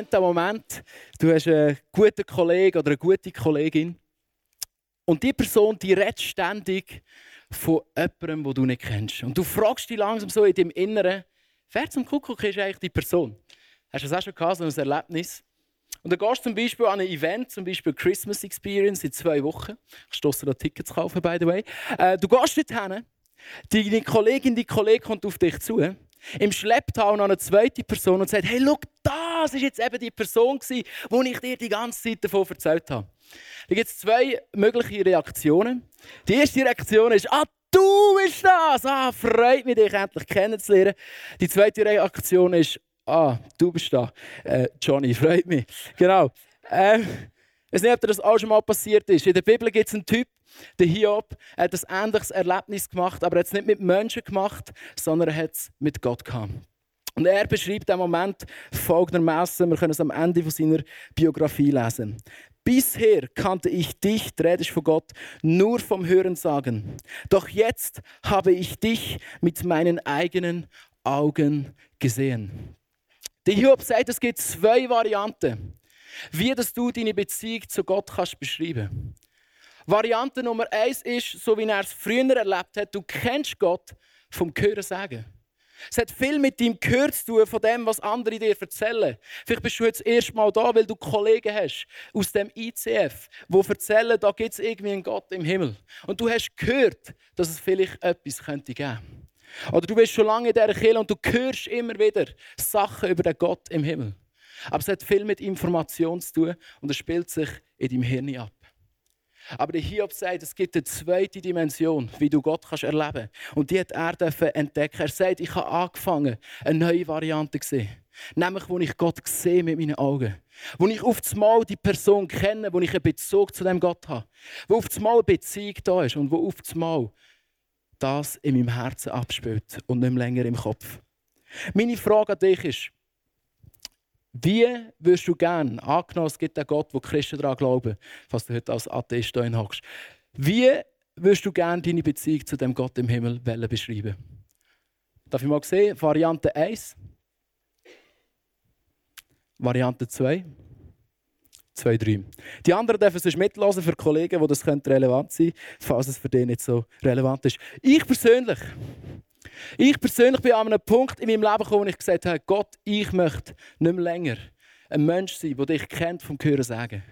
Kennt den Moment, du hast einen guten Kollegen oder eine gute Kollegin und die Person, die redet ständig von jemandem, den du nicht kennst. Und du fragst dich langsam so in deinem Inneren, wer zum Kuckuck ist eigentlich die Person? Hast du das auch schon gehabt, so ein Erlebnis? Und dann gehst du zum Beispiel an ein Event, zum Beispiel Christmas Experience in zwei Wochen. Ich stoße da Tickets kaufen, by the way. Äh, du gehst dort hin, deine Kollegin, dein Kollege kommt auf dich zu im Schlepptau noch eine zweite Person und sagt, hey, schau, das ist jetzt eben die Person, die ich dir die ganze Zeit davon erzählt habe. Da gibt es zwei mögliche Reaktionen. Die erste Reaktion ist, ah, du bist das! Ah, freut mich, dich endlich kennenzulernen. Die zweite Reaktion ist, ah, du bist da. Äh, Johnny, freut mich. Genau. Äh, ich weiß nicht, ob dir das auch schon mal passiert ist. In der Bibel gibt es einen Typ, der Hiob hat ein ähnliches Erlebnis gemacht, aber er hat es nicht mit Menschen gemacht, sondern er hat es mit Gott gehabt. Und er beschreibt den Moment folgendermaßen, wir können es am Ende von seiner Biografie lesen. Bisher kannte ich dich, der Rede von Gott, nur vom Hören sagen. Doch jetzt habe ich dich mit meinen eigenen Augen gesehen. Der Hiob sagt, es gibt zwei Varianten, wie dass du deine Beziehung zu Gott kannst beschreiben Variante Nummer eins ist, so wie er es früher erlebt hat, du kennst Gott vom Hören sagen. Es hat viel mit deinem Gehör zu tun, von dem, was andere dir erzählen. Vielleicht bist du jetzt erst mal da, weil du Kollegen hast aus dem ICF, die erzählen, da gibt es irgendwie einen Gott im Himmel. Und du hast gehört, dass es vielleicht etwas könnte geben Oder du bist schon lange in dieser Kirche und du hörst immer wieder Sachen über den Gott im Himmel. Aber es hat viel mit Information zu tun und es spielt sich in deinem Hirn ab. Aber der Hiob sagt, es gibt eine zweite Dimension, wie du Gott kannst erleben kannst. Und die hat er entdecken. Er sagt, ich habe angefangen, eine neue Variante zu sehen. Nämlich, wo ich Gott sehe mit meinen Augen. Wo ich auf Mal die Person kenne, wo ich einen Bezug zu dem Gott habe. Wo auf Mal eine Beziehung da ist und wo auf Mal das in meinem Herzen abspielt und nicht länger im Kopf. Meine Frage an dich ist, wie würdest du gerne, angenommen es gibt einen Gott, wo Christen daran glauben, falls du heute als Atheist da hockst, wie würdest du gerne deine Beziehung zu dem Gott im Himmel beschreiben? Darf ich mal sehen? Variante 1. Variante 2. 2, 3. Die anderen dürfen sonst mitlesen für Kollegen, wo das relevant sein könnte, falls es für die nicht so relevant ist. Ich persönlich ich persönlich bin an einem Punkt in meinem Leben gekommen, wo ich gesagt habe, Gott, ich möchte nicht mehr länger ein Mensch sein, der dich kennt vom Hören sagen.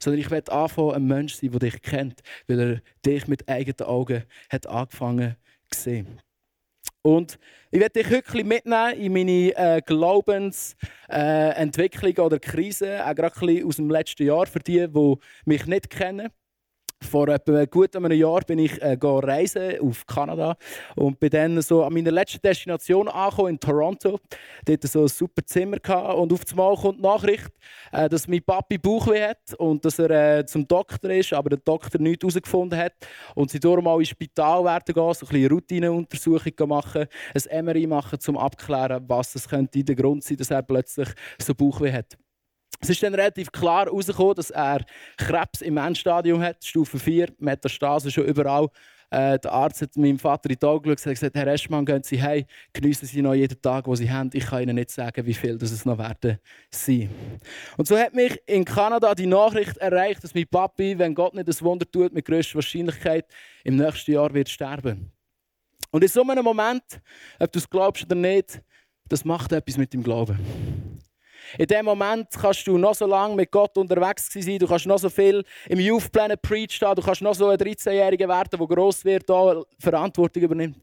Sondern ich werde anfangen, ein Mensch sein, der dich kennt, weil er dich mit eigenen Augen hat angefangen zu sehen. Und ich werde dich wirklich mitnehmen in meine äh, Glaubensentwicklung äh, oder Krise, auch gerade aus dem letzten Jahr für die, die mich nicht kennen. Vor etwa gut einem Jahr bin ich äh, reisen auf Kanada und bin dann so an meiner letzten Destination angekommen in Toronto. Dort so ein super Zimmer gehabt und auf einmal kommt die Nachricht, äh, dass mein Papi Bauchweh hat und dass er äh, zum Doktor ist, aber der Doktor nichts herausgefunden hat und sie darum mal ins Spital werden gehen, so ein Routineuntersuchung machen, ein MRI machen, um abzuklären, was das könnte der Grund sein, dass er plötzlich so Bauchweh hat. Es ist dann relativ klar herausgekommen, dass er Krebs im Endstadium hat, Stufe 4, Metastase schon überall. Äh, der Arzt hat meinem Vater in die Augen geschaut und gesagt, Herr Eschmann, gehen Sie heim, geniessen Sie noch jeden Tag, den Sie haben. Ich kann Ihnen nicht sagen, wie viel das es noch werden sein. Und so hat mich in Kanada die Nachricht erreicht, dass mein Papi, wenn Gott nicht das Wunder tut, mit größter Wahrscheinlichkeit im nächsten Jahr wird sterben. Und in so einem Moment, ob du es glaubst oder nicht, das macht etwas mit dem Glauben. In dem Moment kannst du noch so lange mit Gott unterwegs sein, du kannst noch so viel im Youth Planet Preach stehen, du kannst noch so ein 13-Jähriger werden, der gross wird, da Verantwortung übernimmt.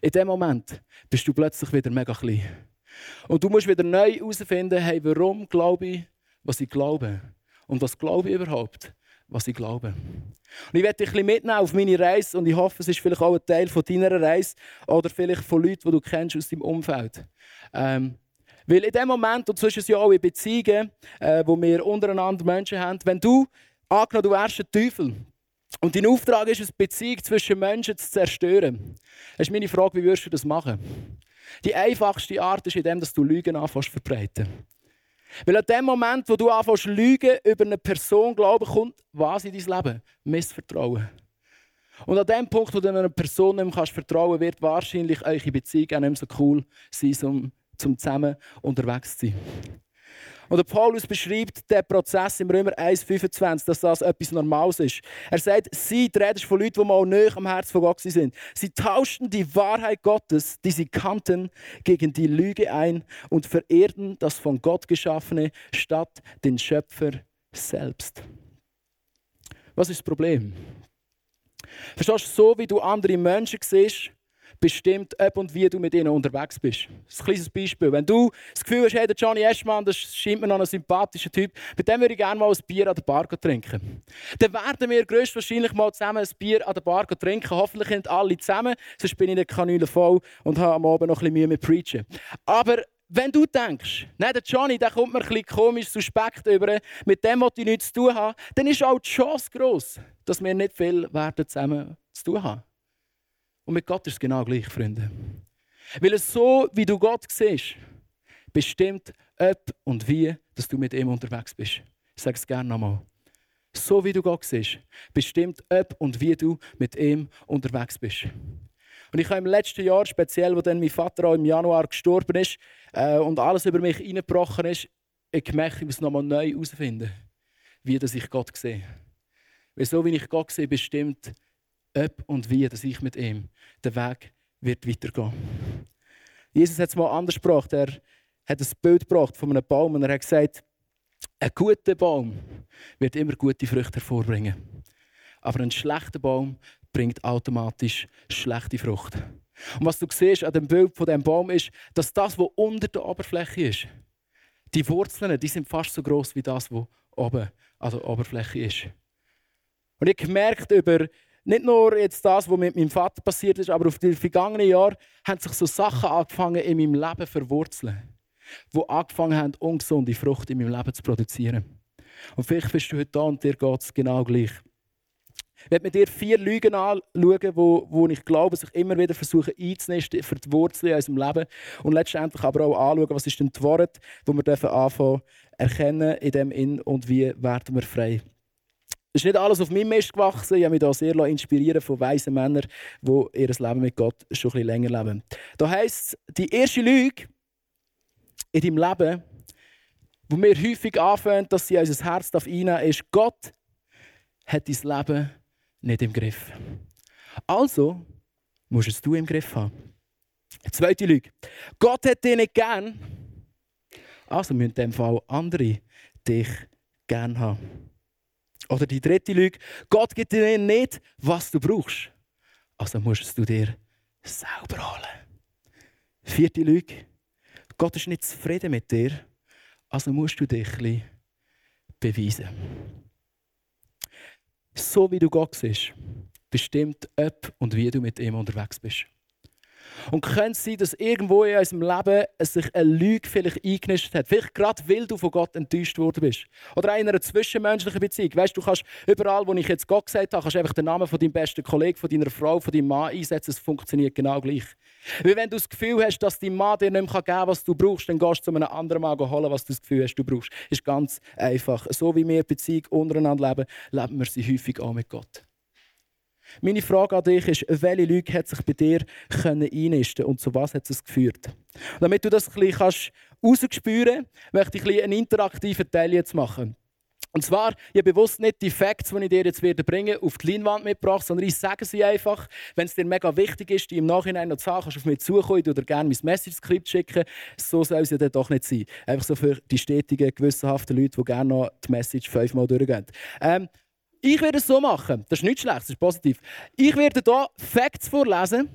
In dem Moment bist du plötzlich wieder mega klein. Und du musst wieder neu herausfinden, hey, warum glaube ich, was ich glaube? Und was glaube ich überhaupt, was ich glaube? Und ich werde dich ein mitnehmen auf meine Reise und ich hoffe, es ist vielleicht auch ein Teil von deiner Reise oder vielleicht von Leuten, die du kennst aus deinem Umfeld. Ähm, weil in dem Moment, und es ja auch in Beziehungen, äh, wo wir untereinander Menschen haben, wenn du, angenommen, du wärst ein Teufel, und dein Auftrag ist es, Beziehung zwischen Menschen zu zerstören. Ist meine Frage, wie würdest du das machen? Die einfachste Art ist, indem du Lügen anfängst zu verbreiten. Weil an dem Moment, wo du anfängst lügen über eine Person, glauben, kommt was in dein Leben? Missvertrauen. Und an dem Punkt, wo du einer Person nicht mehr kannst vertrauen wird wahrscheinlich eure Beziehung auch nicht mehr so cool sein, um, um zusammen unterwegs zu sein. Und der Paulus beschreibt den Prozess im Römer 1,25, dass das etwas Normales ist. Er sagt, sie, die Rede von Leuten, die mal näher am Herz von Gott sind. Sie tauschten die Wahrheit Gottes, die sie kannten, gegen die Lüge ein und verehrten das von Gott Geschaffene statt den Schöpfer selbst. Was ist das Problem? Verstehst du, so wie du andere Menschen siehst, bestimmt, ob und wie du mit ihnen unterwegs bist. Das ist ein kleines Beispiel. Wenn du das Gefühl hast, hey, der Johnny Eschmann, das scheint mir noch ein sympathischer Typ, mit dem würde ich gerne mal ein Bier an der Bar trinken. Dann werden wir größtwahrscheinlich mal zusammen ein Bier an der Bar trinken. Hoffentlich nicht alle zusammen, sonst bin ich in der Kanüle voll und habe am Abend noch ein bisschen Mühe mit Preachen. Aber wenn du denkst, nein, der Johnny der kommt mir ein bisschen komisch, suspekt über, mit dem, was ich nichts zu tun habe, dann ist auch die Chance gross, dass wir nicht viel werden zusammen zu tun haben. Und mit Gott ist es genau gleich, Freunde. Weil es so, wie du Gott siehst, bestimmt, ob und wie dass du mit ihm unterwegs bist. Ich sage es gerne nochmal. So wie du Gott siehst, bestimmt, ob und wie du mit ihm unterwegs bist. Und ich habe im letzten Jahr, speziell, wo dann mein Vater auch im Januar gestorben ist äh, und alles über mich eingebrochen ist, ich gemerkt, ich muss nochmal neu herausfinden, wie dass ich Gott sehe. Weil so wie ich Gott sehe, bestimmt, ob und wie dass ich mit ihm den Weg wird weitergehen Jesus hat es mal anders gebracht. Er hat ein Bild gebracht von einem Baum und er hat gesagt, ein guter Baum wird immer gute Früchte hervorbringen. Aber ein schlechter Baum bringt automatisch schlechte Frucht. Und was du siehst an dem Bild von dem Baum ist, dass das, was unter der Oberfläche ist, die Wurzeln, die sind fast so groß wie das, was oben an der Oberfläche ist. Und ich gemerkt über nicht nur jetzt das, was mit meinem Vater passiert ist, aber auf die vergangenen Jahre haben sich so Sachen angefangen in meinem Leben verwurzeln, die angefangen haben, ungesunde Frucht in meinem Leben zu produzieren. Und vielleicht bist du heute da und dir geht es genau gleich. Ich werde mit dir vier Lügen anschauen, wo, wo ich glaube, sich immer wieder versuchen einzunisten für die Wurzeln in unserem Leben. Und letztendlich aber auch anschauen, was ist denn die Wort, wo wir anfangen erkennen in dem In und wie werden wir frei. Es ist nicht alles auf meinem Mist gewachsen. Ich habe mich da sehr inspirieren von weisen Männern, die ihr Leben mit Gott schon ein bisschen länger leben. Da heisst die erste Lüge in deinem Leben, wo wir häufig anfangen, dass sie unser Herz einnehmen darf, ist, Gott hat dein Leben nicht im Griff. Also musst es du im Griff haben. Zweite Lüge. Gott hat dich nicht gern. Also müssen in dem Fall andere dich gern haben. Oder die dritte Lüge, Gott gibt dir nicht, was du brauchst. Also musst du dir selber holen. Vierte Lüge, Gott ist nicht zufrieden mit dir, also musst du dich ein beweisen. So wie du Gott siehst, bestimmt, ob und wie du mit ihm unterwegs bist. Und könnte es sein, dass irgendwo in unserem Leben sich eine Lüge vielleicht eingenistet hat. Vielleicht gerade, weil du von Gott enttäuscht worden bist. Oder in einer zwischenmenschlichen Beziehung. Weißt du, kannst überall, wo ich jetzt Gott gesagt habe, kannst einfach den Namen von deinem besten Kollegen, von deiner Frau, von deinem Mann einsetzen. Es funktioniert genau gleich. Weil wenn du das Gefühl hast, dass dein Mann dir nicht mehr geben kann, was du brauchst, dann gehst du zu einem anderen Mann holen, was du das Gefühl hast, du brauchst. Ist ganz einfach. So wie wir Beziehung untereinander leben, leben wir sie häufig auch mit Gott. Meine Frage an dich ist, welche Lüge hat sich bei dir einnisten und zu was hat es geführt? Damit du das ein bisschen kannst, möchte ich einen interaktiven Teil jetzt machen. Und zwar, ich habe bewusst nicht die Facts, die ich dir jetzt werde bringen, auf die Leinwand mitgebracht, sondern ich sage sie einfach, wenn es dir mega wichtig ist, die im Nachhinein noch zu sagen, kannst du auf mich zukommen, dir gerne mein Message-Skript schicken. So soll es ja dann doch nicht sein. Einfach so für die stetigen, gewissenhaften Leute, die gerne noch die Message fünfmal durchgehen. Ähm, ich werde es so machen. Das ist nicht schlecht, das ist positiv. Ich werde hier Facts vorlesen.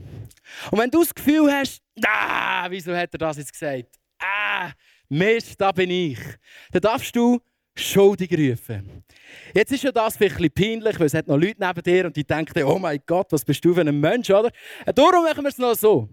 Und wenn du das Gefühl hast, ah, wieso hat er das jetzt gesagt? ah, Mist, da bin ich. Dann darfst du schuldig rufen. Jetzt ist ja das vielleicht ein bisschen peinlich, weil es hat noch Leute neben dir und die denken, oh mein Gott, was bist du für ein Mensch, oder? Darum machen wir es noch so.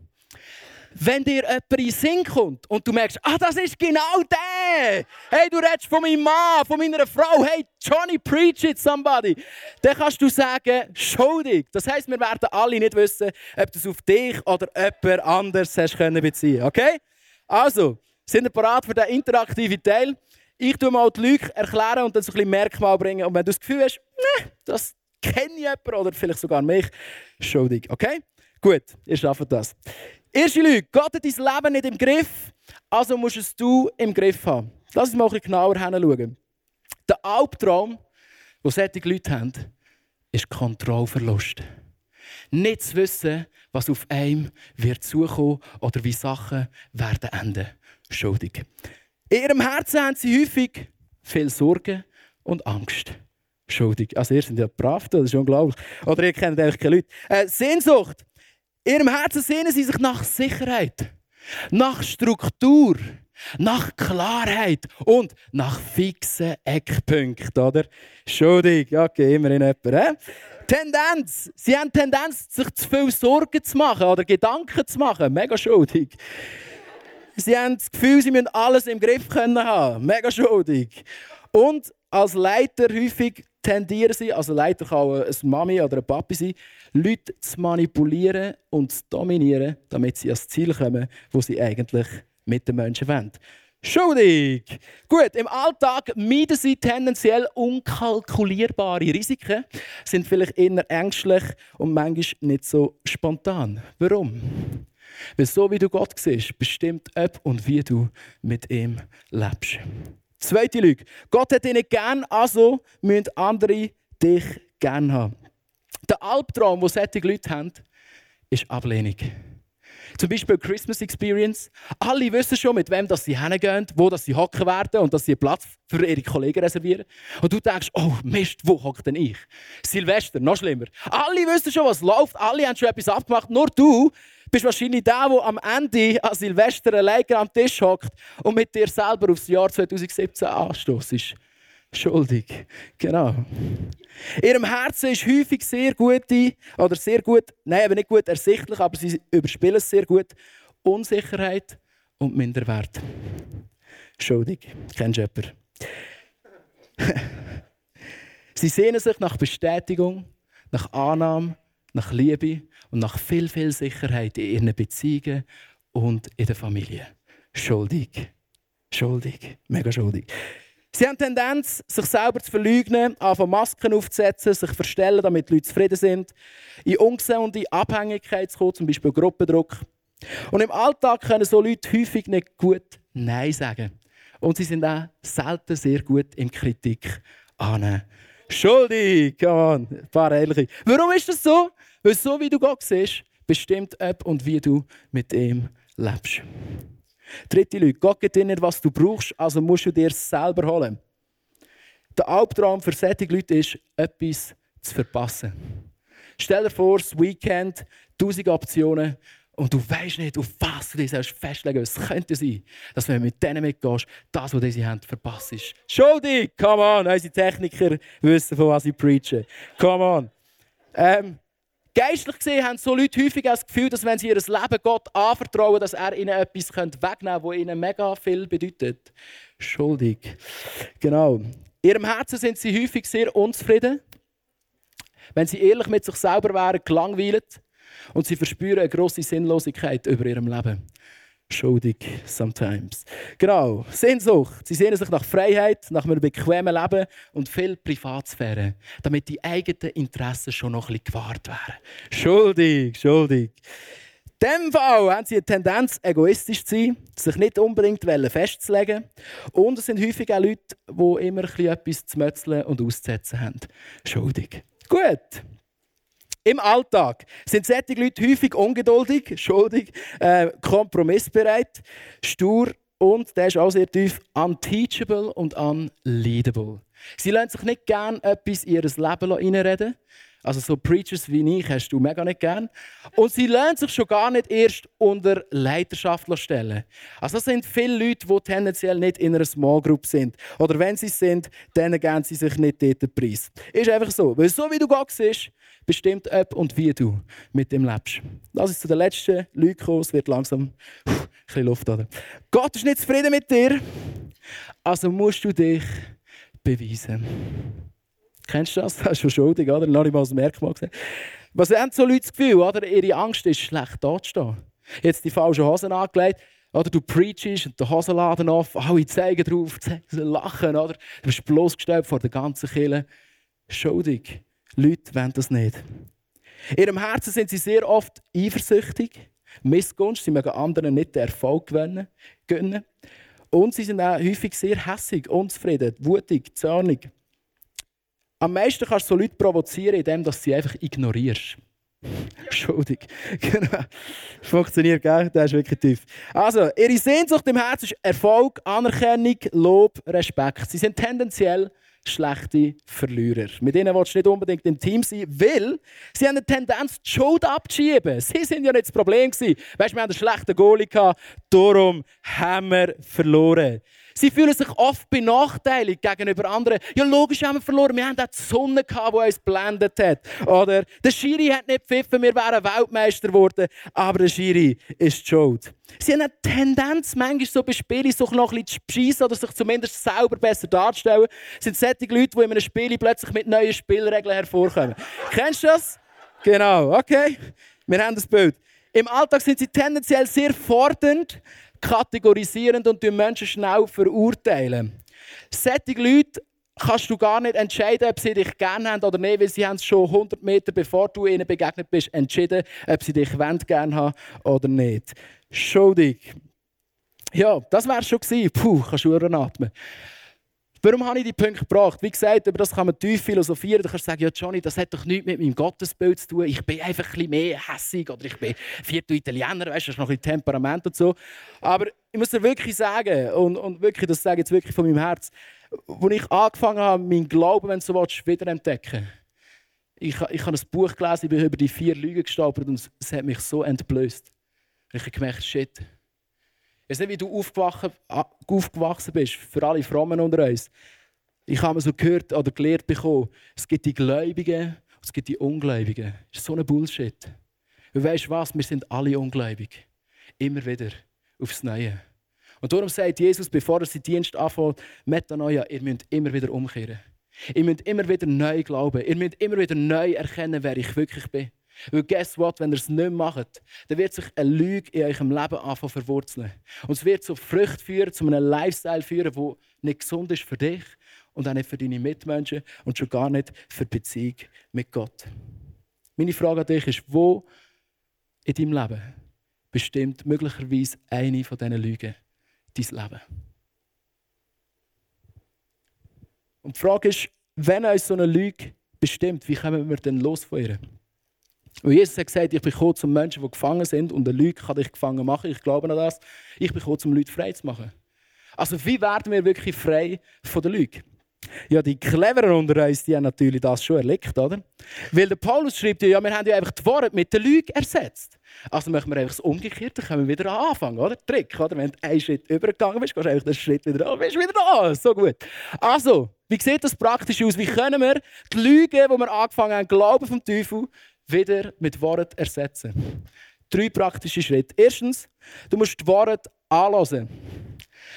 Wenn dir jemand in den Sinn kommt und du merkst, ah, das ist genau der. Hey, du redest von meinem Mann, von meiner Frau. Hey, Johnny, preach it somebody. Dann kannst du sagen, schuldig. Das heisst, wir werden alle nicht wissen, ob du es auf dich oder jemand anders hast können beziehen. Okay? Also, sind wir bereit für den interaktiven Teil? Ich tue mal die Lüge erklären und dann so ein bisschen Merkmal bringen. Und wenn du das Gefühl hast, nee, das kenne ich jemand oder vielleicht sogar mich, schuldig. Okay? Gut, ihr schafft das. Erste Lüge, Gott hat dein Leben nicht im Griff, also musst es du im Griff haben. Lass uns mal ein bisschen genauer hinschauen. Der Albtraum, den solche Leute haben, ist Kontrollverlust. Nicht zu wissen, was auf einem wird zukommen oder wie Sachen werden enden. Schuldig. In ihrem Herzen haben sie häufig viel Sorge und Angst. Schuldig. Also ihr seid ja brav, das ist unglaublich. Oder ihr kennt eigentlich keine Leute. Äh, Sehnsucht. Ihrem Herzen sehnen sie sich nach Sicherheit, nach Struktur, nach Klarheit und nach fixen Eckpunkten, oder? Schuldig, okay, immerhin jemand, äh? Tendenz. Sie haben Tendenz, sich zu viel Sorgen zu machen oder Gedanken zu machen. Mega schuldig. Sie haben das Gefühl, sie müssen alles im Griff können haben. Mega schuldig. Und als Leiter häufig tendieren sie, also Leiter kann eine Mami oder ein Papi sein, Leute zu manipulieren und zu dominieren, damit sie ans Ziel kommen, wo sie eigentlich mit den Menschen wollen. Schuldig! Gut, im Alltag meiden sie tendenziell unkalkulierbare Risiken, sind vielleicht eher ängstlich und manchmal nicht so spontan. Warum? Weil so wie du Gott siehst, bestimmt ob und wie du mit ihm lebst. Zweite Lüge. Gott hat nicht gern, also müssen andere dich gern haben. Der Albtraum, den solche Leute haben, ist Ablehnung. Zum Beispiel Christmas Experience. Alle wissen schon, mit wem dass sie hingehen, wo dass sie hocken werden und dass sie einen Platz für ihre Kollegen reservieren. Und du denkst, oh Mist, wo hockt denn ich? Silvester, noch schlimmer. Alle wissen schon, was läuft, alle haben schon etwas abgemacht, nur du bist wahrscheinlich der, der am Ende an Silvester alleine am Tisch hockt und mit dir selber aufs Jahr 2017 anstoßt. Schuldig. Genau. Ihrem Herzen ist häufig sehr gute, oder sehr gut, nein, aber nicht gut ersichtlich, aber sie überspielen es sehr gut, Unsicherheit und Minderwert. Schuldig. Kennst du jemanden? sie sehnen sich nach Bestätigung, nach Annahme, nach Liebe und nach viel, viel Sicherheit in ihren Beziehungen und in der Familie. Schuldig. Schuldig. Mega schuldig. Sie haben Tendenz, sich selber zu verleugnen, anfangen Masken aufzusetzen, sich zu verstellen, damit die Leute zufrieden sind, in ungesunde Abhängigkeit zu kommen, zum Beispiel Gruppendruck. Und im Alltag können so Leute häufig nicht gut Nein sagen. Und sie sind auch selten sehr gut in Kritik annehmen. Schuldig, come on, ein paar Ehrliche. Warum ist das so? Weil so wie du Gott siehst, bestimmt ob und wie du mit ihm lebst. Dritte Lüge. Gott gibt dir nicht, was du brauchst, also musst du dir selber holen. Der Albtraum für solche Leute ist, etwas zu verpassen. Stell dir vor, das Weekend, tausend Optionen und du weißt nicht, auf was du dich festlegen Es könnte sein, dass wenn du mit denen mitgehst, das, was sie haben, verpasst ist. Schuldig! Come on! Unsere Techniker wissen, von was sie preachen. Come on! Ähm, Geistlich gesehen haben so Leute häufig das Gefühl, dass wenn sie ihr Leben Gott anvertrauen, dass er ihnen etwas wegnehmen könnte, das ihnen mega viel bedeutet. Schuldig. Genau. In ihrem Herzen sind sie häufig sehr unzufrieden. Wenn sie ehrlich mit sich selber wären, gelangweilt. Und sie verspüren eine grosse Sinnlosigkeit über ihrem Leben schuldig sometimes. Genau, Sehnsucht. Sie sehnen sich nach Freiheit, nach einem bequemen Leben und viel Privatsphäre, damit die eigenen Interessen schon noch ein bisschen gewahrt werden. Schuldig, schuldig. In diesem Fall haben sie eine Tendenz, egoistisch zu sein, sich nicht unbedingt festzulegen. Und es sind häufig auch Leute, die immer etwas zu mötzeln und auszusetzen haben. Schuldig. Gut. Im Alltag sind solche Leute häufig ungeduldig, schuldig, äh, kompromissbereit, stur und, der ist auch sehr tief, unteachable und unleadable. Sie lassen sich nicht gerne etwas in ihr Leben reinreden. Also so Preachers wie ich hast du mega nicht gern. Und sie lernen sich schon gar nicht erst unter Leiterschaft stellen. Also das sind viele Leute, die tendenziell nicht in einer Small Group sind. Oder wenn sie sind, dann geben sie sich nicht dort den Preis. Ist einfach so. Weil so wie du Gott siehst, bestimmt ob und wie du mit dem lebst. Lass uns zu den letzten Leuten kommen. Es wird langsam ein bisschen Luft. Oder? Gott ist nicht zufrieden mit dir. Also musst du dich beweisen. Kennst du das? Das ist schon schuldig, oder? Noch nicht mal das Merkmal gesehen. Was haben so Leute das Gefühl, oder? Ihre Angst ist, schlecht dazustehen. Jetzt die falschen Hosen angelegt, oder du preachst und der Hosenladen auf, alle zeigen drauf, lachen, oder? Du bist bloßgestellt vor der ganzen Kirche. Schuldig. Leute wollen das nicht. In ihrem Herzen sind sie sehr oft eifersüchtig, Missgunst, sie mögen anderen nicht den Erfolg gönnen. Und sie sind auch häufig sehr hässig, unzufrieden, wutig, zornig. Am meisten kannst du so Leute provozieren, indem du sie einfach ignorierst. Schuldig. Genau. Funktioniert, gell? Das ist wirklich tief. Also, ihre Sehnsucht im Herzen ist Erfolg, Anerkennung, Lob, Respekt. Sie sind tendenziell schlechte Verlierer. Mit ihnen willst du nicht unbedingt im Team sein, weil sie haben eine Tendenz, die Schuld abzuschieben. Sie sind ja nicht das Problem. Weißt du, wir hatten einen schlechten Goalie, darum haben wir verloren. Sie fühlen sich oft benachteiligt gegenüber anderen. Ja, logisch haben wir verloren. Wir haben auch die Sonne, gehabt, die uns blendet hat. Oder der Schiri hat nicht pfiffen, wir wären Weltmeister geworden. Aber der Schiri ist schuld. Sie haben eine Tendenz, manchmal so bei Spielen so noch ein bisschen zu beschissen oder sich zumindest selber besser darzustellen. Das sind solche Leute, die in einem Spiel plötzlich mit neuen Spielregeln hervorkommen. Kennst du das? Genau, okay. Wir haben das Bild. Im Alltag sind sie tendenziell sehr fordernd, kategorisierend und die Menschen schnell verurteilen. Solche Leute kannst du gar nicht entscheiden, ob sie dich gerne haben oder nicht, weil sie haben es schon 100 Meter bevor du ihnen begegnet bist, entschieden, ob sie dich gerne haben oder nicht. Schuldig. Ja, das wäre schon gewesen. Puh, kannst du atmen. Warum habe ich die Punkte gebracht? Wie gesagt, über das kann man tief philosophieren. Du kannst sagen, ja Johnny, das hat doch nichts mit meinem Gottesbild zu tun. Ich bin einfach ein bisschen mehr hässig oder ich bin vierter Italiener, weißt du, noch ein bisschen Temperament und so. Aber ich muss dir wirklich sagen, und, und wirklich, das sage ich jetzt wirklich von meinem Herz, als ich angefangen habe, meinen Glauben, wenn du so willst, wieder entdecken. Ich, ich habe ein Buch gelesen, ich bin über die vier Lügen gestolpert und es hat mich so entblößt. Ich habe gemerkt, shit, ich weiß nicht, wie du aufgewachsen bist, für alle Frommen unter uns. Ich habe so gehört oder gelehrt bekommen, es gibt die Gläubigen und es gibt die Ungläubigen. Das ist so ein Bullshit. Und weißt du was? Wir sind alle ungläubig. Immer wieder aufs Neue. Und darum sagt Jesus, bevor er seinen Dienst anfängt, Metanoia, ihr müsst immer wieder umkehren. Ihr müsst immer wieder neu glauben. Ihr müsst immer wieder neu erkennen, wer ich wirklich bin. Weil guess what, wenn ihr es nicht macht, dann wird sich eine Lüge in eurem Leben anfangen verwurzeln. Und es wird zu Früchten führen, zu einem Lifestyle führen, der nicht gesund ist für dich und auch nicht für deine Mitmenschen und schon gar nicht für die Beziehung mit Gott. Meine Frage an dich ist, wo in deinem Leben bestimmt möglicherweise eine von diesen Lügen dein Leben? Und die Frage ist, wenn uns so eine Lüge bestimmt, wie kommen wir denn los von ihr? Und Jesus hat gesagt, ich bin gekommen, um Menschen, die gefangen sind, und eine Lüge kann dich gefangen machen. Ich glaube an das. Ich bin gekommen, um Leute frei zu machen. Also, wie werden wir wirklich frei von der Lüge? Ja, die Cleveren unter uns, die haben natürlich das schon erlebt, oder? Weil der Paulus schreibt ja, wir haben ja einfach die Worte mit der Lüge ersetzt. Also machen wir einfach das Umgekehrte, können wir wieder anfangen, oder? Trick, oder? Wenn du einen Schritt übergegangen bist, gehst du einfach den Schritt wieder an, bist wieder da. So gut. Also, wie sieht das praktisch aus? Wie können wir die Lüge, die wir angefangen haben, glauben vom Teufel, wieder mit Worten ersetzen. Drei praktische Schritte. Erstens, du musst die Worte anlassen.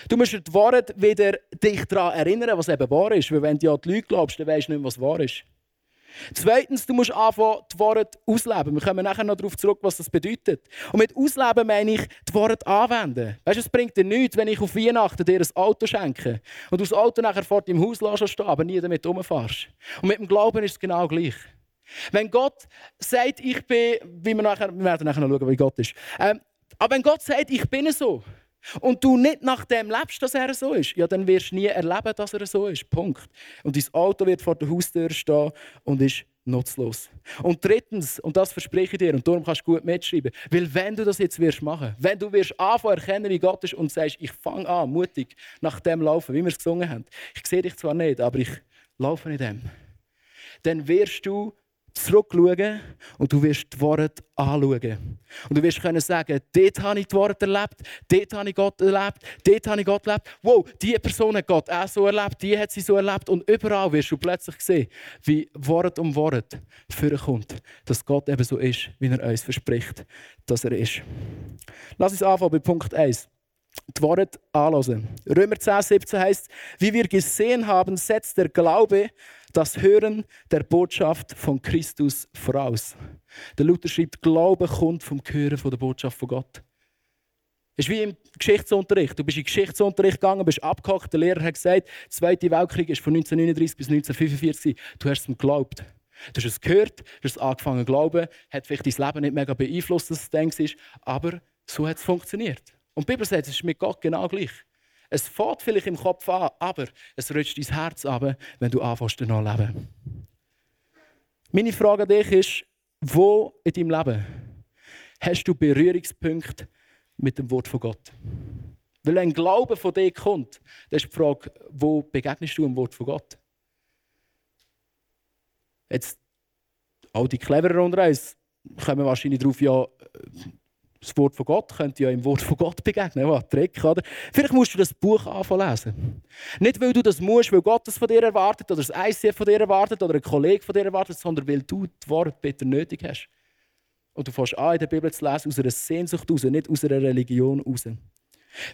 Du musst die Worte wieder dich daran erinnern, was eben wahr ist. Weil wenn du an die Leute glaubst, dann weißt du nicht, was wahr ist. Zweitens, du musst anfangen, die Worte ausleben. Wir kommen nachher noch darauf zurück, was das bedeutet. Und mit ausleben meine ich, die Worte anwenden. Weißt du, es bringt dir nichts, wenn ich auf Weihnachten dir ein Auto schenke und du das Auto nachher vor deinem Haus stehen aber nie damit rumfährst. Und mit dem Glauben ist es genau gleich. Wenn Gott sagt, ich bin, wie wir, nachher, wir werden nachher noch schauen, wie Gott ist. Ähm, aber wenn Gott sagt, ich bin so, und du nicht nach dem lebst, dass er so ist, ja, dann wirst du nie erleben, dass er so ist. Punkt. Und dein Auto wird vor der Haustür stehen und ist nutzlos. Und drittens, und das verspreche ich dir, und darum kannst du gut mitschreiben, weil wenn du das jetzt wirst machen, wenn du wirst anfangen erkennen, wie Gott ist und sagst, ich fange an, mutig nach dem laufen, wie wir es gesungen haben. Ich sehe dich zwar nicht, aber ich laufe in dem. Dann wirst du zurückschauen und du wirst die Worte anschauen. Und du wirst können sagen, dort habe ich die Worte erlebt, dort habe ich Gott erlebt, dort habe ich Gott erlebt. Wow, diese Person hat Gott auch so erlebt, die hat sie so erlebt. Und überall wirst du plötzlich sehen, wie Wort um Wort vorkommt, dass Gott eben so ist, wie er uns verspricht, dass er ist. Lass uns anfangen bei Punkt 1 die Worte anhören. Römer 10, 17 heißt, wie wir gesehen haben, setzt der Glaube das Hören der Botschaft von Christus voraus. Der Luther schreibt, Glaube kommt vom Hören von der Botschaft von Gott. Es ist wie im Geschichtsunterricht. Du bist in den Geschichtsunterricht gegangen, bist abgehackt. Der Lehrer hat gesagt, der Zweite Weltkrieg ist von 1939 bis 1945. Du hast es geglaubt. Du hast es gehört, du hast es angefangen zu glauben. Hat vielleicht dein Leben nicht mega beeinflusst, dass es denkst, aber so hat es funktioniert. Und die Bibel sagt, es ist mit Gott genau gleich. Es fährt vielleicht im Kopf an, aber es rutscht dein Herz ab, wenn du anfängst, danach zu leben. Meine Frage an dich ist, wo in deinem Leben hast du Berührungspunkte mit dem Wort von Gott? Weil ein Glaube von dir kommt, dann ist die Frage, wo begegnest du dem Wort von Gott? Jetzt, all die Cleverer unter uns kommen wahrscheinlich darauf, ja, das Wort von Gott könnte ja im Wort von Gott begegnen. Was Trick, oder? Vielleicht musst du das Buch anfangen lesen. Nicht, weil du das musst, weil Gott das von dir erwartet oder das ICF von dir erwartet oder ein Kollege von dir erwartet, sondern weil du das Wort bitte nötig hast. Und du fängst an, in der Bibel zu lesen, aus einer Sehnsucht raus, nicht aus einer Religion raus.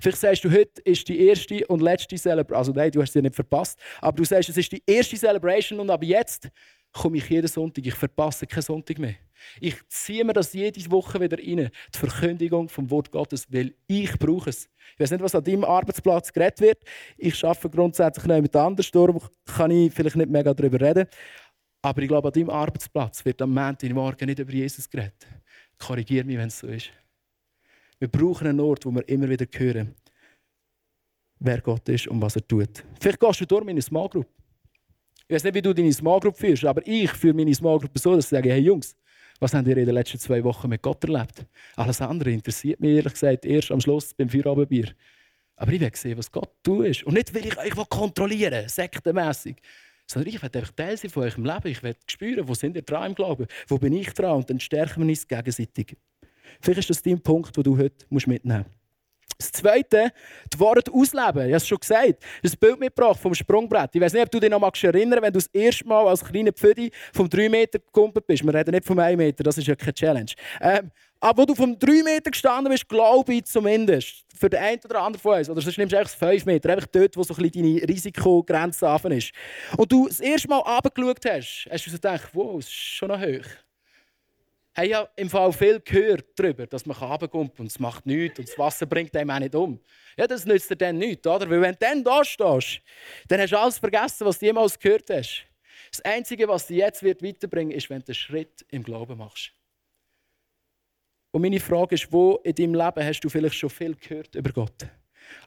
Vielleicht sagst du, heute ist die erste und letzte Celebration. Also nein, du hast sie nicht verpasst. Aber du sagst, es ist die erste Celebration und ab jetzt komme ich jeden Sonntag. Ich verpasse keinen Sonntag mehr. Ich ziehe mir das jede Woche wieder rein, die Verkündigung vom Wort Gottes, weil ich brauche es. Ich weiß nicht, was an deinem Arbeitsplatz geredet wird. Ich arbeite grundsätzlich nicht mit anderen, darum kann ich vielleicht nicht mega darüber reden. Aber ich glaube, an deinem Arbeitsplatz wird am Montag Morgen nicht über Jesus geredet. Korrigiere mich, wenn es so ist. Wir brauchen einen Ort, wo wir immer wieder hören, wer Gott ist und was er tut. Vielleicht gehst du durch meine Small Group. Ich weiß nicht, wie du deine Small Group führst, aber ich führe meine Small Group so, dass ich sage, hey Jungs, was habt ihr in den letzten zwei Wochen mit Gott erlebt? Alles andere interessiert mich ehrlich gesagt erst am Schluss beim Feierabendbier. Aber ich will sehen, was Gott tut. Und nicht, weil ich euch kontrollieren will, sektenmässig. Sondern ich will einfach Teil sein von eurem Leben. Ich will spüren, wo sind ihr dran im Glauben? Wo bin ich dran? Und dann stärken wir uns gegenseitig. Vielleicht ist das dein Punkt, den du heute mitnehmen musst. Das Zweite, die Worte ausleben. Ich habe es schon gesagt. Das Bild mitgebracht vom Sprungbrett. Ich weiß nicht, ob du dich noch erinnern wenn du das erste Mal als kleiner Pfödi vom 3 Meter gekumpelt bist. Wir reden nicht vom 1 Meter, das ist ja keine Challenge. Ähm, aber wo du vom 3 Meter gestanden bist, glaube ich zumindest, für den einen oder anderen von uns, oder sonst nimmst du einfach 5 Meter, einfach dort, wo so ein bisschen deine Risikogrenze ist. Und du das erste Mal runtergeschaut hast, hast du so gedacht, wow, das ist schon noch hoch haben ja im Fall viel gehört darüber, dass man runterkommt und es macht nichts und das Wasser bringt einem auch nicht um. Ja, das nützt dir dann nichts, oder? Weil wenn du dann da stehst, dann hast du alles vergessen, was du jemals gehört hast. Das Einzige, was dich jetzt wird weiterbringen wird, ist, wenn du einen Schritt im Glauben machst. Und meine Frage ist, wo in deinem Leben hast du vielleicht schon viel gehört über Gott,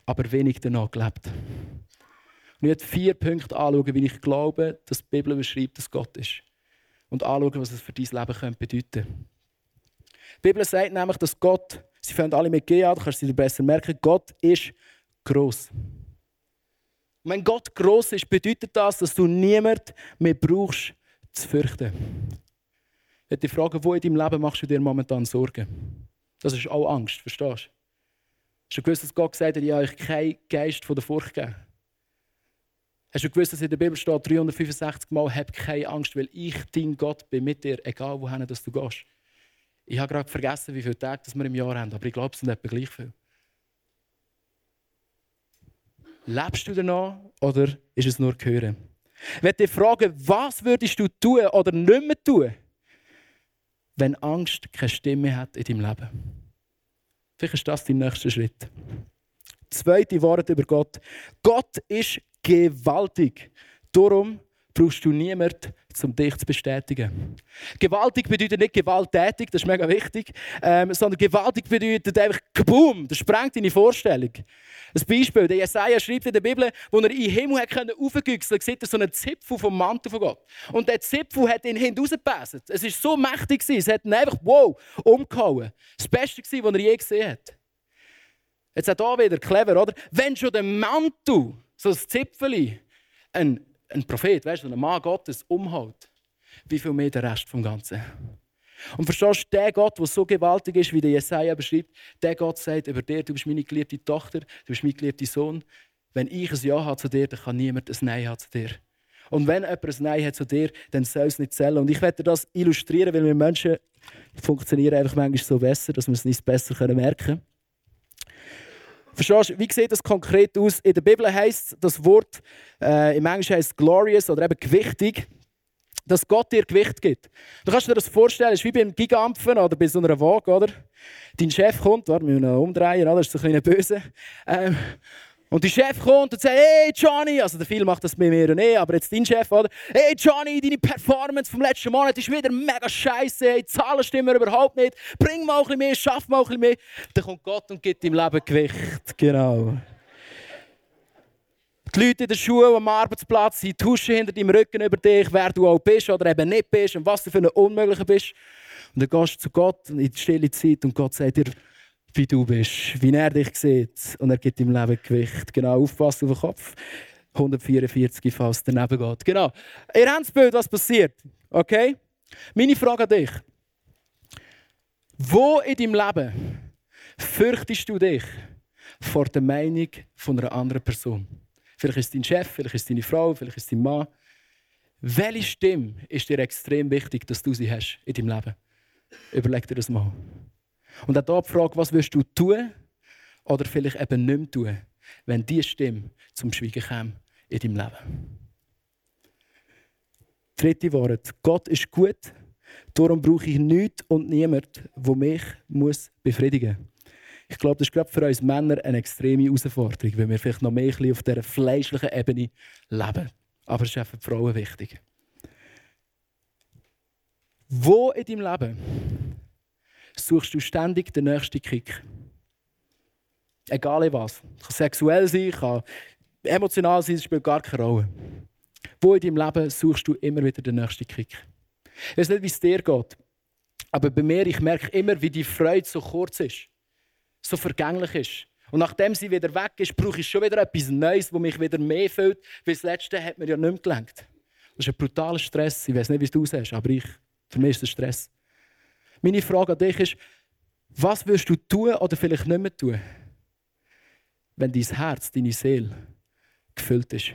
aber wenig danach gelebt? Und ich werde vier Punkte anschauen, wie ich glaube, dass die Bibel beschreibt, dass Gott ist und anschauen, was es für dein Leben bedeuten könnte. Die Bibel sagt nämlich, dass Gott, sie fangen alle mit G an, du kannst sie dir besser merken, Gott ist gross. Und wenn Gott gross ist, bedeutet das, dass du niemand mehr brauchst zu fürchten. Ich möchte dich fragen, wo in deinem Leben machst du dir momentan Sorgen? Das ist auch Angst, verstehst du? Hast du gewusst, dass Gott gesagt hat, ich habe euch keinen Geist von der Furcht gegeben? Hast du gewusst, dass in der Bibel steht 365 Mal, hab keine Angst, weil ich, dein Gott, bin mit dir, egal wohin du gehst. Ich habe gerade vergessen, wie viele Tage wir im Jahr haben, aber ich glaube, es sind etwa gleich viel. Lebst du danach oder ist es nur Gehören? Ich werde dich fragen, was würdest du tun oder nicht mehr tun, wenn Angst keine Stimme hat in deinem Leben? Vielleicht ist das dein nächster Schritt. Zweite Wort über Gott. Gott ist gewaltig. Darum brauchst du niemanden, um dich zu bestätigen. Gewaltig bedeutet nicht gewalttätig, das ist mega wichtig, ähm, sondern gewaltig bedeutet einfach boom, das sprengt deine Vorstellung. Ein Beispiel, der Jesaja schreibt in der Bibel, wo er in den Himmel aufgegüchselt sieht er so einen Zipfel vom Mantel von Gott. Und der Zipfel hat ihn hinten rausgepasst. Es war so mächtig, es hat ihn einfach, wow, umgehauen. Das Beste was er je gesehen hat. Jetzt auch hier wieder clever, oder? Wenn schon der Mantel so ein Zipfeli, ein, ein Prophet, weißt du, ein Mann Gottes umhält, wie viel mehr der Rest vom Ganzen. Und verstehst du, der Gott, der so gewaltig ist, wie der Jesaja beschreibt, der Gott sagt über dir, du bist meine geliebte Tochter, du bist mein geliebter Sohn. Wenn ich ein Ja habe zu dir, dann kann niemand ein Nein haben zu dir. Und wenn jemand ein Nein hat zu dir, dann soll es nicht zählen. Und ich werde das illustrieren, weil wir Menschen funktionieren einfach manchmal so besser, dass wir es nicht besser merken können. Verstehst du, wie sieht das konkret aus? In der Bibel heißt das Wort, äh, im Englischen heißt glorious oder eben gewichtig, dass Gott dir Gewicht gibt. Du kannst dir das vorstellen, es ist wie beim Gigampfen oder bei so einer Waage, oder? Dein Chef kommt, warte, wir müssen umdrehen, oder? das ist ein bisschen böse. Ähm, und der Chef kommt und sagt, hey Johnny, also der Film macht das bei mir nicht, aber jetzt dein Chef, oder? Hey Johnny, deine Performance vom letzten Monat ist wieder mega scheiße, hey, die Zahlen stimmen überhaupt nicht, bring mal ein bisschen mehr, schaff mal ein bisschen mehr. Dann kommt Gott und gibt im Leben Gewicht, genau. Die Leute in den Schuhen am Arbeitsplatz, sie tuschen hinter deinem Rücken über dich, wer du auch bist oder eben nicht bist und was du für ein Unmöglicher bist. Und dann gehst du zu Gott in die stille Zeit und Gott sagt dir, wie du bist, wie er dich sieht. Und er gibt im Leben Gewicht. Genau, aufpassen auf den Kopf. 144, falls daneben geht. Genau. Ihr habt das Bild, was passiert. Okay? Meine Frage an dich. Wo in deinem Leben fürchtest du dich vor der Meinung von einer anderen Person? Vielleicht ist es dein Chef, vielleicht ist es deine Frau, vielleicht ist es dein Mann. Welche Stimme ist dir extrem wichtig, dass du sie hast in deinem Leben? Überleg dir das mal. Und auch hier die Frage, was wirst du tun oder vielleicht eben nicht mehr tun, wenn diese Stimme zum Schweigen kommt in deinem Leben. Dritte Wort. Gott ist gut, darum brauche ich nichts und niemand, der mich muss befriedigen muss. Ich glaube, das ist gerade für uns Männer eine extreme Herausforderung, weil wir vielleicht noch mehr auf dieser fleischlichen Ebene leben. Aber es ist auch für die Frauen wichtig. Wo in deinem Leben suchst du ständig den nächsten Kick. Egal was. Kann sexuell sein, kann emotional sein, das spielt gar keine Rolle. Wo in deinem Leben suchst du immer wieder den nächsten Kick? Ich weiß nicht, wie es dir geht, aber bei mir, ich merke immer, wie die Freude so kurz ist, so vergänglich ist. Und nachdem sie wieder weg ist, brauche ich schon wieder etwas Neues, das mich wieder mehr füllt, weil das Letzte hat mir ja nicht mehr gelenkt. Das ist ein brutaler Stress. Ich weiß nicht, wie du es hast, aber ich, für mich ist das Stress. Meine Frage an dich ist, was wirst du tun oder vielleicht nicht mehr tun, wenn dein Herz, deine Seele gefüllt ist?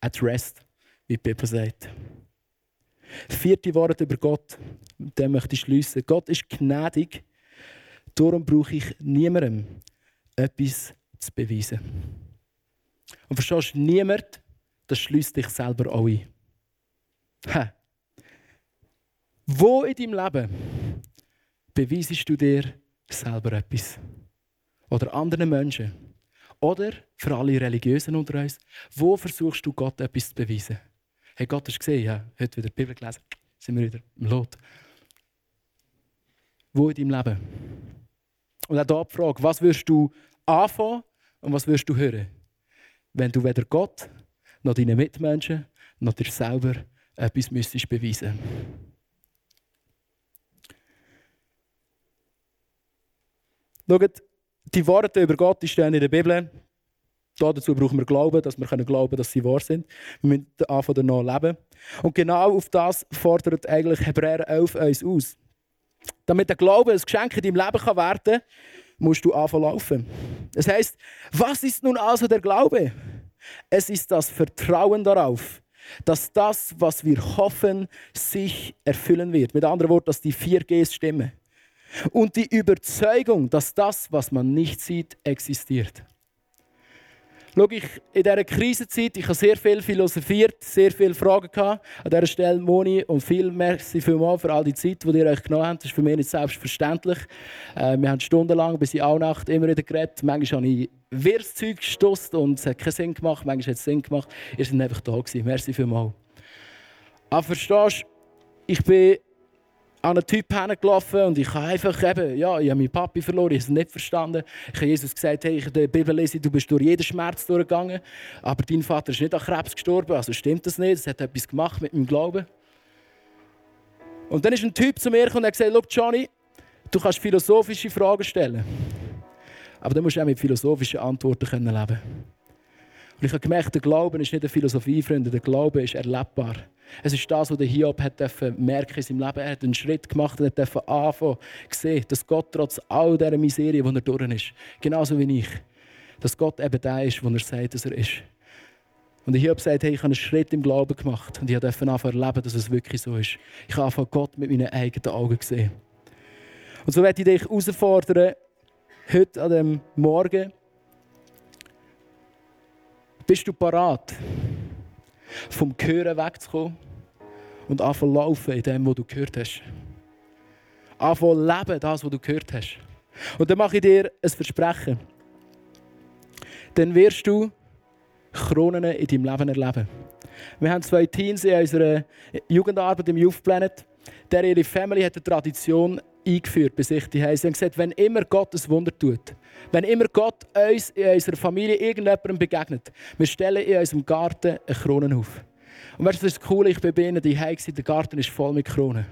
At rest, wie die Bibel sagt. Vierte Wort über Gott, mit möchte ich schließen. Gott ist gnädig, darum brauche ich niemandem etwas zu beweisen. Und verstehst du, niemand, das schließt dich selber auch ein. Ha. Wo in deinem Leben beweisest du dir selber etwas? Oder anderen Menschen? Oder für alle Religiösen unter uns, wo versuchst du Gott etwas zu beweisen? Hey, Gott hast gesehen, ja, heute wieder die Bibel gelesen, sind wir wieder im Lot. Wo in deinem Leben? Und auch hier die Frage, was wirst du anfangen und was wirst du hören? Wenn du weder Gott, noch deinen Mitmenschen, noch dir selber etwas beweisen müsstest. Schaut, die Worte über Gott die stehen in der Bibel. Dazu brauchen wir Glauben, dass wir glauben können, dass sie wahr sind. Wir müssen anfangen danach leben. Und genau auf das fordert eigentlich Hebräer 11 uns aus. Damit der Glaube ein Geschenk in deinem Leben kann werden kann, musst du anfangen laufen. Das heißt, was ist nun also der Glaube? Es ist das Vertrauen darauf, dass das, was wir hoffen, sich erfüllen wird. Mit anderen Worten, dass die vier Gs stimmen. Und die Überzeugung, dass das, was man nicht sieht, existiert. Schau, ich in dieser Krisenzeit, ich habe sehr viel philosophiert, sehr viele Fragen gehabt. An dieser Stelle, Moni, und viel merci vielmals für all die Zeit, die ihr euch genommen habt. Das ist für mich nicht selbstverständlich. Äh, wir haben stundenlang bis in alle Nacht immer wieder geredet. Manchmal habe ich wirres Zeug gestossen und es hat keinen Sinn gemacht. Manchmal hat es Sinn gemacht. Ihr seid einfach da gewesen. Merci vielmals. Aber verstehst du, ich bin an einen Typ gelaufen und ich habe einfach eben, ja, ich habe meinen Papi verloren, ich habe es nicht verstanden. Ich habe Jesus gesagt, hey, ich habe die Bibel lesen, du bist durch jeden Schmerz durchgegangen, aber dein Vater ist nicht an Krebs gestorben, also stimmt das nicht, es hat etwas gemacht mit meinem Glauben. Und dann ist ein Typ zu mir gekommen und hat gesagt, Look, Johnny, du kannst philosophische Fragen stellen, aber dann musst du auch mit philosophischen Antworten leben können Und ich habe gemerkt, der Glaube ist nicht eine Philosophie, Freunde. Der Glaube ist erlebbar. Es ist das, was der Hiob hat merken in seinem Leben. Er hat einen Schritt gemacht und hat anfangen sehen, dass Gott trotz all dieser Miserie, die er durch ist, genauso wie ich, dass Gott eben der ist, wo er sagt, dass er ist. Und ich habe gesagt, hey, ich habe einen Schritt im Glauben gemacht und ich durfte anfangen erleben, dass es wirklich so ist. Ich habe Gott mit meinen eigenen Augen gesehen. Und so werde ich dich herausfordern, heute an dem Morgen, bist du parat, vom Hören wegzukommen und anfangen laufen in dem, was du gehört hast. Anfangen leben, das, was du gehört hast. Und dann mache ich dir ein Versprechen. Dann wirst du Kronen in deinem Leben erleben. Wir haben zwei Teams in unserer Jugendarbeit im Youth Planet. Der ihre Family hat eine Tradition eingeführt bei sich. Die haben gesagt, wenn immer Gott ein Wunder tut, wenn immer Gott uns in unserer Familie irgendjemandem begegnet, wir stellen in unserem Garten eine Krone auf. Und weißt du, das ist cool, ich bin bei ihnen, die der Garten ist voll mit Kronen.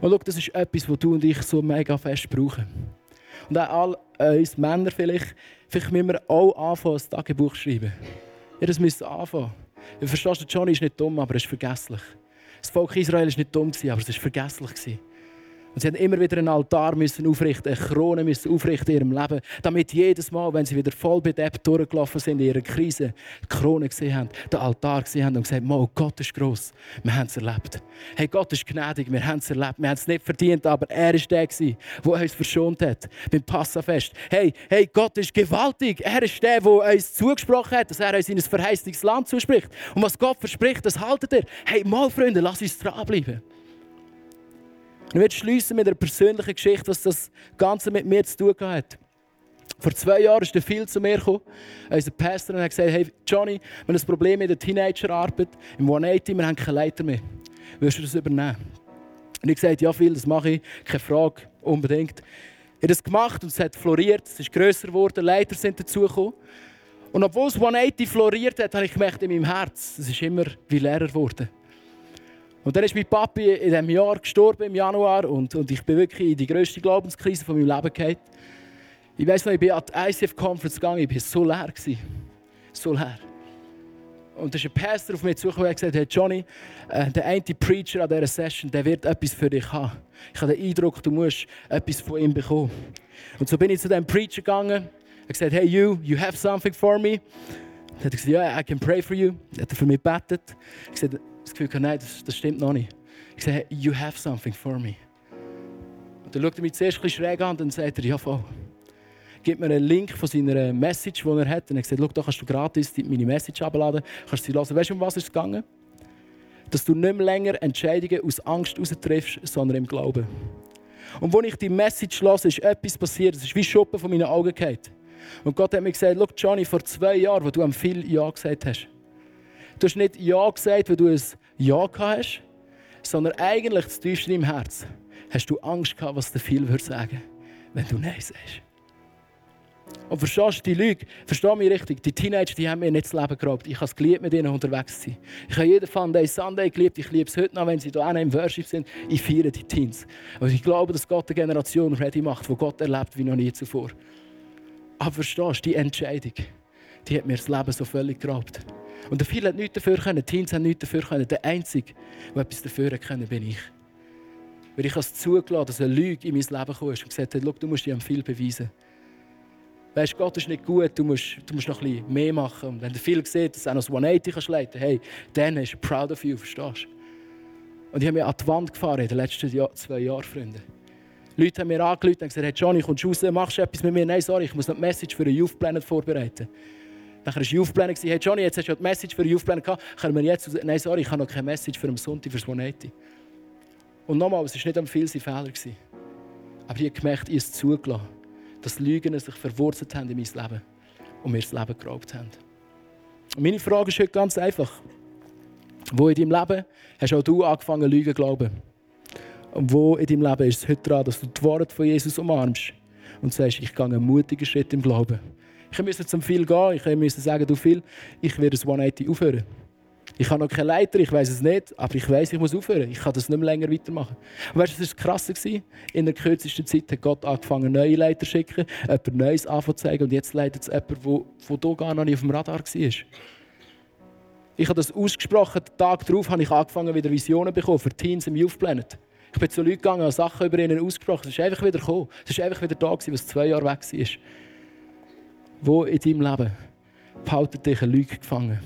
Und schau, das ist etwas, was du und ich so mega fest brauchen. Und auch all uns Männer vielleicht, vielleicht müssen wir auch anfangen, ein Tagebuch zu schreiben. Ja, das müssen anfangen. Du verstehst, Johnny ist nicht dumm, aber er ist vergesslich. Das Volk Israel war nicht dumm, aber es war vergesslich. Und sie haben immer wieder einen Altar müssen aufrichten, eine Krone müssen aufrichten in ihrem Leben, damit jedes Mal, wenn sie wieder voll bedeckt durchgelaufen sind in ihrer Krise, die Krone gesehen haben, den Altar gesehen haben und gesagt haben, Gott ist gross, wir haben es erlebt. Hey, Gott ist gnädig, wir haben es erlebt, wir haben es nicht verdient, aber er ist der der uns verschont hat beim Passafest. Hey, hey, Gott ist gewaltig, er ist der, der uns zugesprochen hat, dass er uns in ein verheißtes Land zuspricht. Und was Gott verspricht, das haltet er. Hey, mal Freunde, lass uns dranbleiben. Ich werde schließen mit einer persönlichen Geschichte, was das Ganze mit mir zu tun hat. Vor zwei Jahren der Phil zu mir gekommen, unser Pastor, und hat gesagt: Hey, Johnny, wir haben ein Problem mit der Teenagerarbeit im 180, wir haben keine Leiter mehr. Willst du das übernehmen? Und ich gesagt: Ja, Phil, das mache ich, keine Frage, unbedingt. Ich habe das gemacht und es hat floriert, es ist grösser geworden, Leiter sind dazugekommen. Und obwohl es 180 floriert hat, habe ich gemerkt in meinem Herz, es ist immer wie Lehrer geworden. Und dann ist mein Papi in diesem Jahr gestorben, im Januar. Und, und ich bin wirklich in die grösste Glaubenskrise von meinem Leben gefallen. Ich weiß noch, ich bin an die ICF-Conference gegangen, ich war so leer. So leer. Und da ist ein Pastor auf mich zugekommen und hat gesagt, hey Johnny, äh, der eine Preacher an dieser Session, der wird etwas für dich haben. Ich habe den Eindruck, du musst etwas von ihm bekommen. Und so bin ich zu diesem Preacher gegangen. Hat gesagt, hey you, you have something for me. Dann hat er gesagt, ja, yeah, I can pray for you. Dann hat er für mich gebetet. Ich gesagt, das Gefühl gehabt, nein, das, das stimmt noch nicht. Ich sage, you have something for me. Und dann schaut er mich zuerst ein bisschen schräg an und dann sagt er, ja voll. Gib mir einen Link von seiner Message, die er hat. Und er sagt, schau, da kannst du gratis meine Message abladen, kannst sie hören. Weißt du, um was es gegangen? Dass du nicht mehr länger Entscheidungen aus Angst heraus sondern im Glauben. Und als ich die Message las, ist etwas passiert. Es ist wie Schuppen von meinen Augen gefallen. Und Gott hat mir gesagt, schau, Johnny, vor zwei Jahren, wo du am viel Ja gesagt hast, Du hast nicht Ja gesagt, weil du ein Ja gehabt hast, sondern eigentlich zu tief in deinem Herz hast du Angst gehabt, was dir viel würde sagen, wenn du Nein sagst. Und verstehst du die Lüge? Versteh mich richtig. Die Teenager die haben mir nicht das Leben geraubt. Ich habe es geliebt, mit ihnen unterwegs zu sein. Ich habe jeden Funday Sunday geliebt. Ich liebe es heute noch, wenn sie hier im Worship sind. Ich feiere die Teens. Aber ich glaube, dass Gott eine Generation ready macht, wo Gott erlebt wie noch nie zuvor. Aber verstehst du, die Entscheidung, die hat mir das Leben so völlig geraubt. Und viele hat nichts dafür können, die Teens haben nichts dafür können. Der Einzige, der etwas dafür können, bin ich. Weil ich es zugelassen dass eine Lüge in mein Leben kam und gesagt hat, du musst dir viel beweisen. Weißt Gott ist nicht gut, du musst, du musst noch bisschen mehr machen. Und wenn du viel sieht, dass du auch noch das 180 kannst leiten hey, dann ist er proud of you, verstehst du? Und ich habe mich an die Wand gefahren in den letzten Jahr, zwei Jahren, Freunde. Leute haben mir angerufen und gesagt, hey Johnny, kommst du raus, machst du etwas mit mir? Nein, sorry, ich muss noch eine Message für den Youth Planet vorbereiten. Nachher war Youth Planning. Hey Johnny, jetzt hast du die Message für Youth Planning gehabt. Können wir jetzt... Nein, sorry, ich habe noch keine Message für den Sonntag fürs 180. Und nochmal, es war nicht am viel sein Fehler. Aber ich habe gemerkt, ich habe es zugelassen, dass Lügen sich verwurzelt haben in mein Leben und mir das Leben geraubt haben. Und meine Frage ist heute ganz einfach. Wo in deinem Leben hast auch du angefangen, Lügen zu glauben? Und wo in deinem Leben ist es heute dran, dass du die Worte von Jesus umarmst und sagst, ich gehe einen mutigen Schritt im Glauben. Ich musste zum viel gehen. Ich musste sagen, du viel, ich werde das 180 aufhören. Ich habe noch keine Leiter, ich weiß es nicht, aber ich weiß, ich muss aufhören. Ich kann das nicht mehr länger weitermachen. Und weißt du, das war krass. In der kürzesten Zeit hat Gott angefangen, neue Leiter zu schicken, jemand Neues anzuzeigen und jetzt leitet es jemand, der, der hier gar noch nicht auf dem Radar war. Ich habe das ausgesprochen, den Tag darauf habe ich angefangen, wieder Visionen bekommen für Teens im Youth Planet. Ich bin zu Leuten gegangen und Sachen über ihnen ausgesprochen. Es ist einfach wieder gekommen. Es ist einfach wieder da gewesen, was zwei Jahre weg war. Wo in deinem Leben behaltet dich eine Lüge gefangen?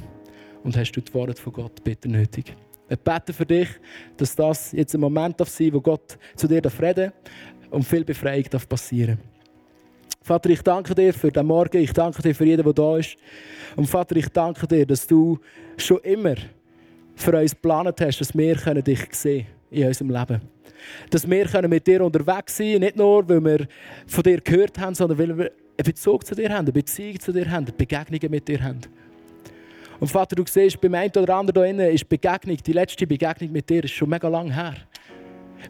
und hast du die Worte von Gott bitte nötig. Ich bete für dich, dass das jetzt ein Moment darf sein, wo Gott zu dir reden und viel Befreiung darf passieren Vater, ich danke dir für den Morgen, ich danke dir für jeden, der da ist. Und Vater, ich danke dir, dass du schon immer für uns geplant hast, dass wir dich sehen in unserem Leben. Dass wir mit dir unterwegs sein können, nicht nur, weil wir von dir gehört haben, sondern weil wir einen Bezug zu dir haben, eine Beziehung zu dir haben, Begegnungen mit dir haben. Und Vater, du siehst, beim einen oder anderen hier ist Begegnung, die letzte Begegnung mit dir ist schon mega lang her.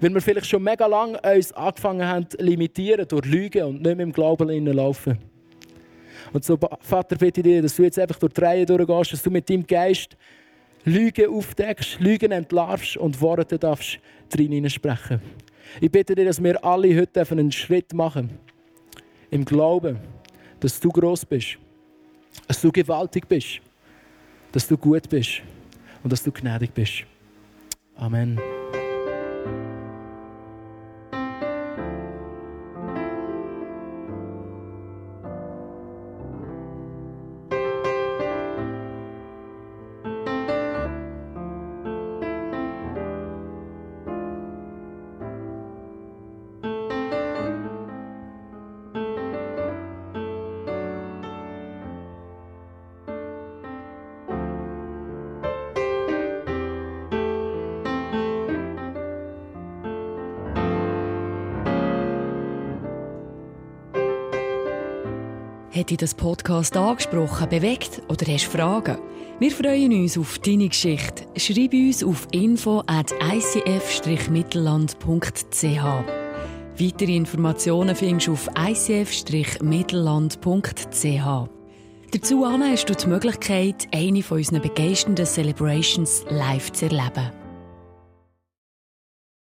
Weil wir vielleicht schon mega lang uns angefangen haben zu limitieren durch Lügen und nicht mehr im Glauben laufen. Und so, Vater, bitte ich dir, dass du jetzt einfach durch die Reihe durchgehst, dass du mit deinem Geist Lügen aufdeckst, Lügen entlarvst und Worte darfst drin sprechen. Ich bitte dir, dass wir alle heute einen Schritt machen. Im Glauben, dass du groß bist, dass du gewaltig bist dass du gut bist und dass du gnädig bist. Amen. Dich das Podcast angesprochen, bewegt oder hast Fragen? Wir freuen uns auf deine Geschichte. Schreib uns auf info at icf-mittelland.ch. Weitere Informationen findest du auf icf-mittelland.ch. Dazu hast du die Möglichkeit, eine von unseren begeisternden Celebrations live zu erleben.